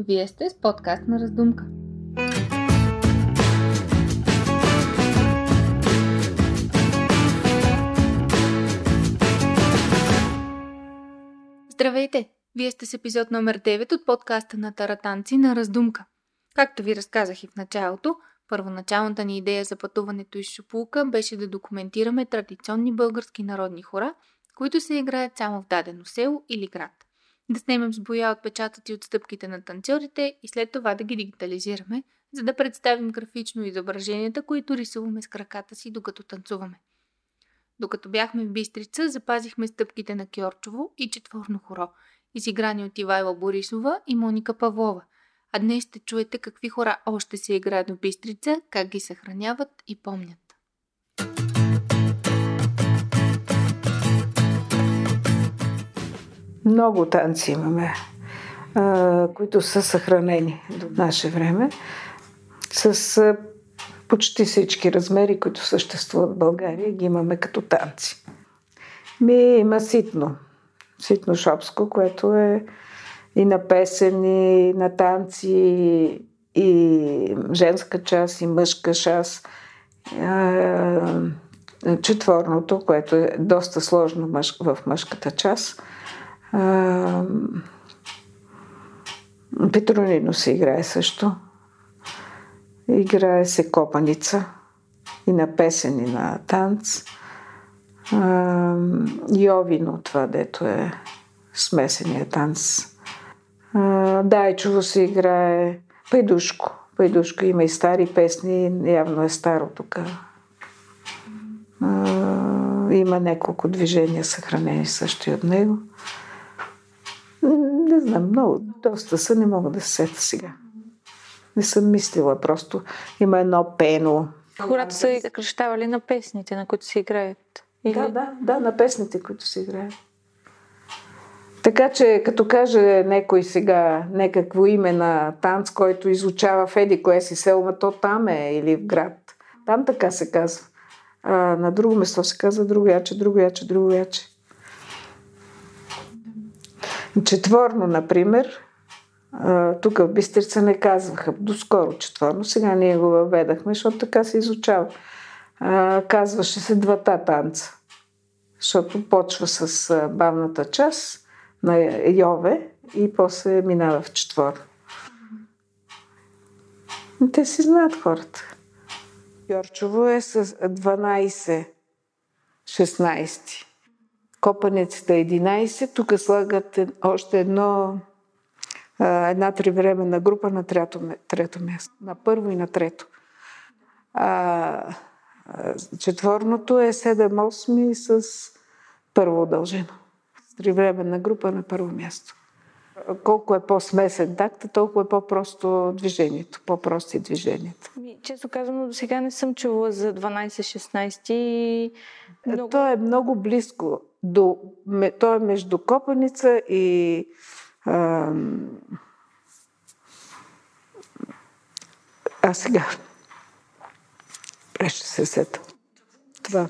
Вие сте с подкаст на Раздумка. Здравейте! Вие сте с епизод номер 9 от подкаста на Таратанци на Раздумка. Както ви разказах и в началото, първоначалната ни идея за пътуването из Шупулка беше да документираме традиционни български народни хора, които се играят само в дадено село или град да снимем с боя отпечатъци от стъпките на танцорите и след това да ги дигитализираме, за да представим графично изображенията, които рисуваме с краката си, докато танцуваме. Докато бяхме в Бистрица, запазихме стъпките на Кьорчово и четворно хоро, изиграни от Ивайла Борисова и Моника Павлова. А днес ще чуете какви хора още се играят в Бистрица, как ги съхраняват и помнят. Много танци имаме, а, които са съхранени до наше време, с а, почти всички размери, които съществуват в България, ги имаме като танци. Ми има ситно. Ситно шопско, което е и на песен, и на танци, и женска част, и мъжка част. Четворното, което е доста сложно в мъжката част – Петронино се играе също. Играе се копаница и на песен, и на танц. А, Йовино, това дето е смесения танц. А, Дайчово се играе. Пайдушко. Пайдушко има и стари песни, явно е старо тук. Има няколко движения съхранени също и от него. Не знам, много, доста са, не мога да се сета сега. Не съм мислила, просто има едно пено. Хората са съкръщавали на песните, на които се играят. Или... Да, да, да, на песните, които се играят. Така че, като каже некой сега някакво име на танц, който изучава в Еди, кое си село, то там е или в град. Там така се казва. А, на друго место се казва друго яче, друго яче, друго яче. Четворно, например, тук в Бистрица не казваха доскоро четворно, сега ние го въведахме, защото така се изучава. Казваше се двата танца, защото почва с бавната част на Йове и после минава в четворно. Те си знаят хората. Йорчово е с 12 16 копаницата 11, тук слагат още едно, една тривременна група на трето, трето място. На първо и на трето. А, четворното е 7-8 с първо удължено. С тривременна група на първо място. Колко е по-смесен такта, толкова е по-просто движението, по-прости движението. Често казано, до сега не съм чувала за 12-16. Много... То е много близко до, той е между Копаница и а, а сега беше се сета. Това.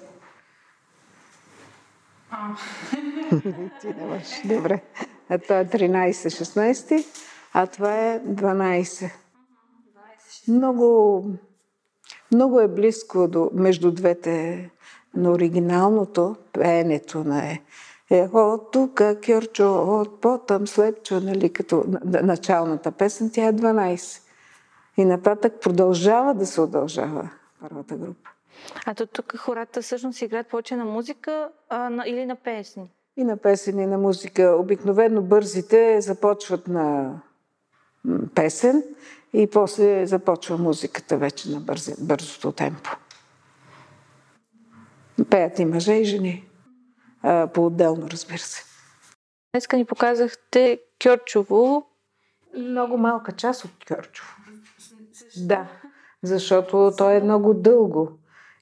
Ти нямаш. Добре. А това е 13-16, а това е 12. Много, много е близко до, между двете но оригиналното пеенето на е Ехо, тук, Кьорчо, от потъм, слепчо, нали, като началната песен, тя е 12. И нататък продължава да се удължава първата група. А то тук хората всъщност играят повече на музика а, на, или на песни? И на песен, и на музика. Обикновено бързите започват на песен и после започва музиката вече на бързи, бързото темпо. Пеят и мъже и жени. по-отделно, разбира се. Днеска ни показахте Кьорчово. Много малка част от Кьорчово. Да, защото то е много дълго.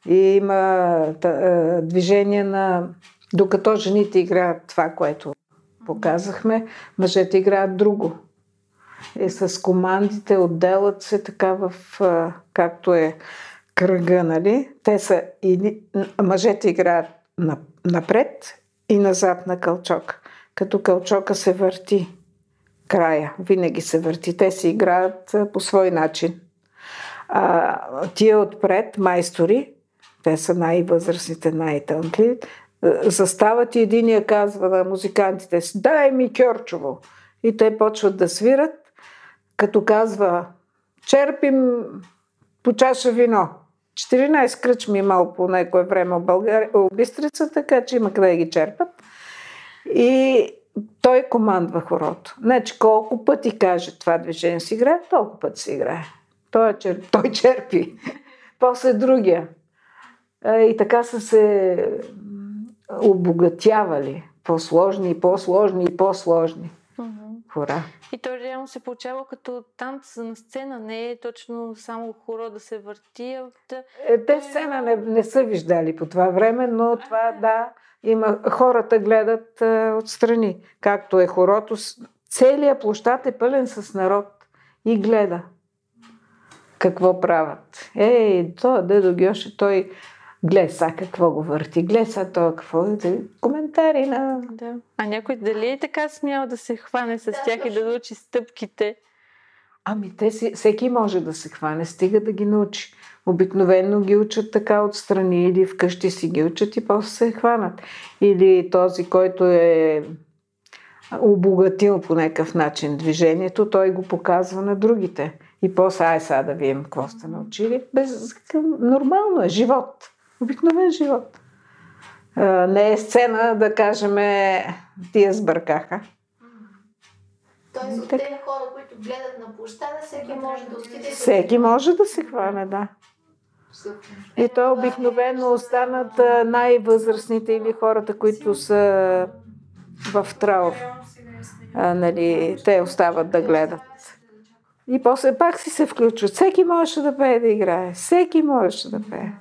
И има движение на... Докато жените играят това, което показахме, мъжете играят друго. И с командите отделят се така в... както е кръга, нали? Те са и мъжете играят напред и назад на кълчок, като кълчока се върти края. Винаги се върти. Те си играят по свой начин. А, тия отпред, майстори, те са най-възрастните, най-тънкли, застават и единия казва на музикантите си, дай ми Кьорчово. И те почват да свират, като казва, черпим по чаша вино. 14 кръчми имал по някое време в България, в Бистрица, така че има къде да ги черпат. И той командва хорото. Значи колко пъти каже това движение си играе, толкова пъти си играе. Той, е черп, той черпи. После другия. И така са се обогатявали. По-сложни и по-сложни и по-сложни. Хора. И то реално се получава като танц на сцена, не е точно само хоро да се върти. А да... Е, те сцена не, не са виждали по това време, но това да, има, хората гледат а, отстрани. Както е хорото, целият площад е пълен с народ и гледа какво правят. Ей, то Дедо Гьоше, той гледа са какво го върти, гледа са то какво. Коментари на... Да. А някой дали е така смял да се хване с да, тях и да научи стъпките? Ами те си, всеки може да се хване, стига да ги научи. Обикновено ги учат така отстрани или вкъщи си ги учат и после се хванат. Или този, който е обогатил по някакъв начин движението, той го показва на другите. И после, ай сега да видим какво сте научили. Без, нормално е, живот. Обикновен живот. А, не е сцена да кажем, тия сбъркаха. Тоест от тези хора, които гледат на площада, всеки може да отиде. Всеки може да се хване, да. И то обикновено останат най-възрастните или хората, които са в траур. А, нали, те остават да гледат. И после пак си се включват. Всеки можеше да пее да играе. Всеки можеше да пее.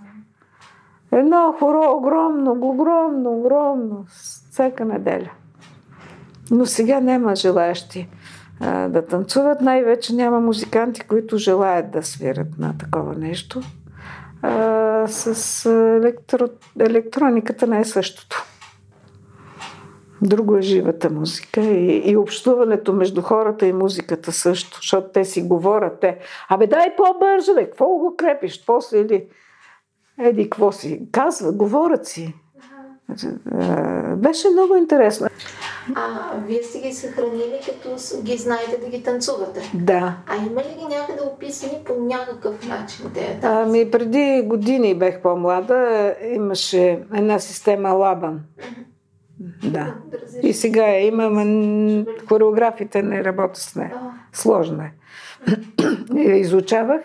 Едно хоро огромно, огромно, огромно. Всяка неделя. Но сега няма желаящи а, да танцуват. Най-вече няма музиканти, които желаят да свират на такова нещо. А, с електро... електрониката не е същото. Друго е живата музика и, и общуването между хората и музиката също, защото те си говорят. Те, абе дай по-бързо, бе, какво го крепиш? После или еди, какво си? Казва, говорят си. Ага. Беше много интересно. А вие сте ги съхранили, като ги знаете да ги танцувате? Да. А има ли ги някъде описани по някакъв начин те Ами преди години бех по-млада, имаше една система Лабан. Да. И сега я имам, хореографите не работят с нея. Сложно е. Я изучавах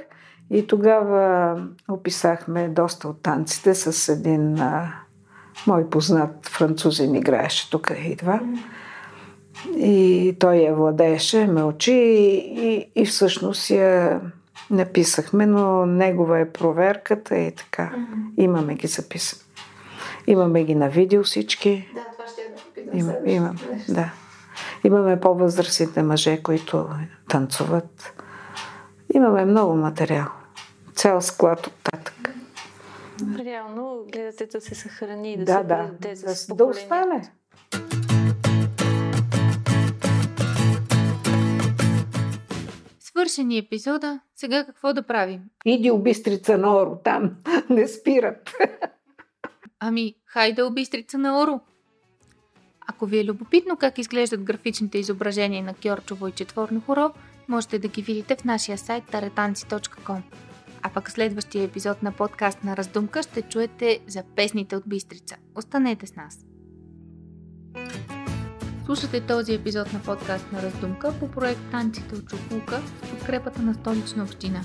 и тогава описахме доста от танците с един а, мой познат французин играеше тук идва. И той я владееше, ме учи и, и, и всъщност я написахме, но негова е проверката и така. Имаме ги записани. Имаме ги на видео всички. Да, това ще да Има, имам, да. Имаме по-възрастните мъже, които танцуват. Имаме много материал. Цял склад от татък. Реално гледате да се съхрани и да, да се да, да, за да остане. Свършени епизода, сега какво да правим? Иди обистрица на Оро, там не спират. Ами, хайде обистрица на Оро. Ако ви е любопитно как изглеждат графичните изображения на Кьорчово и четворно хоро, можете да ги видите в нашия сайт taretanci.com. А пък следващия епизод на подкаст на Раздумка ще чуете за песните от Бистрица. Останете с нас! Слушате този епизод на подкаст на Раздумка по проект Танците от Чукулка в подкрепата на столична община.